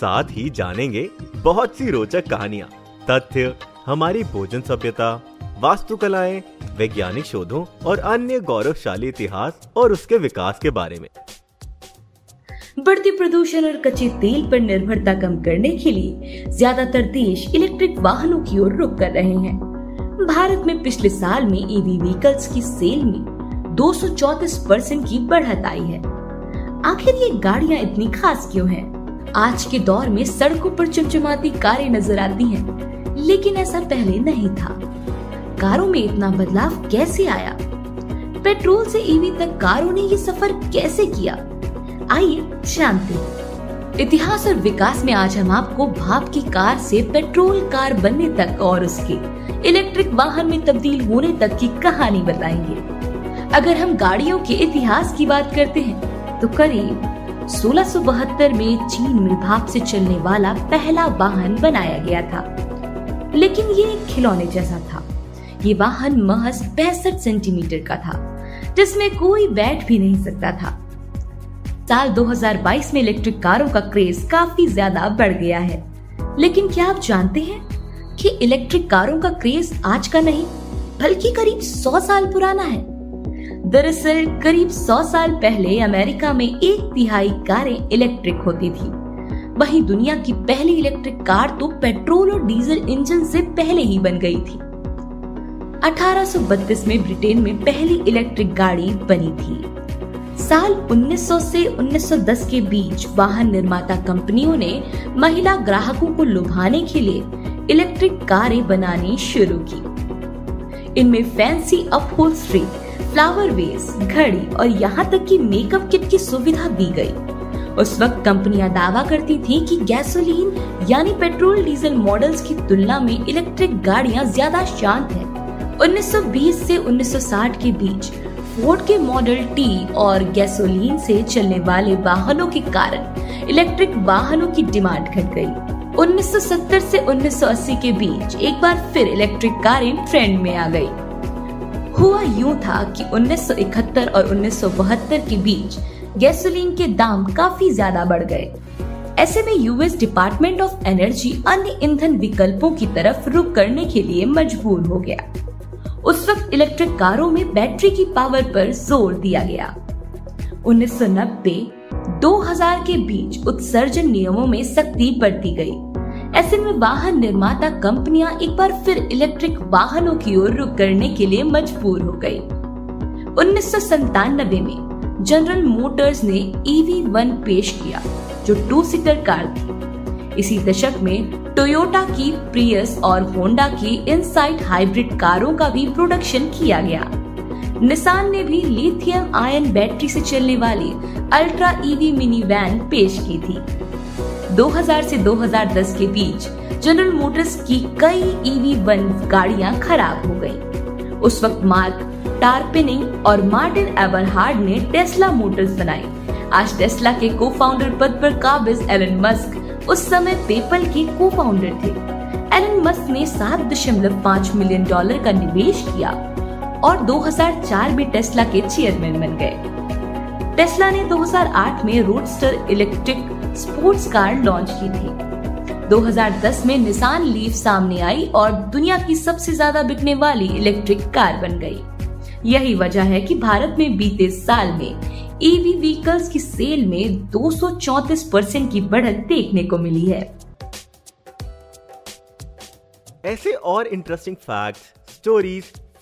साथ ही जानेंगे बहुत सी रोचक कहानियाँ, तथ्य, हमारी भोजन सभ्यता, वास्तुकलाएँ, वैज्ञानिक शोधों और अन्य गौरवशाली इतिहास और उसके विकास के बारे में। बढ़ती प्रदूषण और कच्चे तेल पर निर्भरता कम करने के लिए ज़्यादातर देश इलेक्ट्रिक वाहनों की ओर रुख कर रहे हैं। भारत में पिछले साल में ईवी व्हीकल्स की सेल में 234 परसेंट की बढ़त आई है। आखिर ये गाड़ियाँ इतनी खास क्यों हैं? आज के दौर में सड़कों पर चमचमाती कारें नज़र आती हैं, लेकिन ऐसा पहले नहीं था। कारों में इतना बदलाव कैसे आया? पेट्रोल से ईवी तक कारों ने ये सफ़र कैसे किया? आइए हैं। इतिहास और विकास में आज हम आपको भाप की कार से पेट्रोल कार बनने तक और उसके इलेक्ट्रिक वाहन में तब्दील होने तक की कहानी बताएँगे। अगर हम गाड़ियों के इतिहास की बात करते हैं तो करीब 1672 में चीन में भाप से चलने वाला पहला वाहन बनाया गया था। लेकिन ये एक खिलौने जैसा था। ये वाहन महज पैंसठ सेंटीमीटर का था, जिसमें कोई बैठ भी नहीं सकता था। साल 2022 में इलेक्ट्रिक कारों का क्रेज काफ़ी ज़्यादा बढ़ गया है। लेकिन क्या आप जानते हैं कि इलेक्ट्रिक कारों का क्रेज आज का नहीं, बल्कि करीब 100 साल पुराना है? दरअसल, करीब 100 साल पहले अमेरिका में एक तिहाई कारें इलेक्ट्रिक होती थी। वहीं दुनिया की पहली इलेक्ट्रिक कार तो पेट्रोल और डीजल इंजन से पहले ही बन गई थी। 1832 में ब्रिटेन में पहली इलेक्ट्रिक गाड़ी बनी थी। साल 1900 से 1910 के बीच वाहन निर्माता कंपनियों ने महिला ग्राहकों को लुभाने के लिए इलेक्ट्रिक कारें बनानी शुरू की। इनमें फैंसी अपहोल्स्ट्री फ्लावर वेस घड़ी और यहाँ तक कि मेकअप किट की सुविधा दी गई। उस वक्त कंपनियाँ दावा करती थी कि गैसोलीन यानी पेट्रोल डीजल मॉडल्स की तुलना में इलेक्ट्रिक गाड़ियाँ ज़्यादा शांत हैं। 1920 से 1960 के बीच फोर्ड के मॉडल टी और गैसोलीन से चलने वाले वाहनों के कारण इलेक्ट्रिक वाहनों की डिमांड घट गई 1970 से 1980 के बीच एक बार फिर इलेक्ट्रिक कारें ट्रेंड में आ गई हुआ यूँ था कि 1971 और 1972 के बीच गैसोलीन के दाम काफ़ी ज़्यादा बढ़ गए। ऐसे में यूएस डिपार्टमेंट ऑफ़ एनर्जी अन्य ईंधन विकल्पों की तरफ़ रुख करने के लिए मजबूर हो गया। उस वक्त इलेक्ट्रिक कारों में बैटरी की पावर पर ज़ोर दिया गया। 1990 2000 के बीच उत्सर्जन नियमों में सख्ती बढ़ती गई। ऐसे में वाहन निर्माता कंपनियाँ एक बार फिर इलेक्ट्रिक वाहनों की ओर रुख करने के लिए मजबूर हो गई। उन्नीस में जनरल मोटर्स ने ईवी वन पेश किया, जो टू सीटर कार थी। इसी दशक में टोयोटा की प्रियस और होंडा की इनसाइट हाइब्रिड कारों का भी प्रोडक्शन किया गया। निसान ने भी लिथियम आयन बैटरी से चलने वाली अल्ट्रा ईवी मिनी वैन पेश की थी। 2000 से 2010 के बीच जनरल मोटर्स की कई ईवी e वन गाड़ियाँ खराब हो गई उस वक्त मार्क टारपिनिंग और मार्टिन एवरहार्ड ने टेस्ला मोटर्स बनाई आज टेस्ला के को फाउंडर पद पर काबिज एलन मस्क उस समय पेपल के को फाउंडर थे। एलन मस्क ने सात दशमलव पाँच मिलियन डॉलर का निवेश किया और 2004 में टेस्ला के चेयरमैन बन गए। टेस्ला ने 2008 में Roadster electric sports car launch की थी। 2010 में निसान लीफ सामने आई और दुनिया की सबसे ज़्यादा बिकने वाली इलेक्ट्रिक कार बन गई। यही वजह है कि भारत में बीते साल में ईवी e व्हीकल्स की सेल में 234 परसेंट की बढ़त देखने को मिली है। ऐसे और interesting facts, stories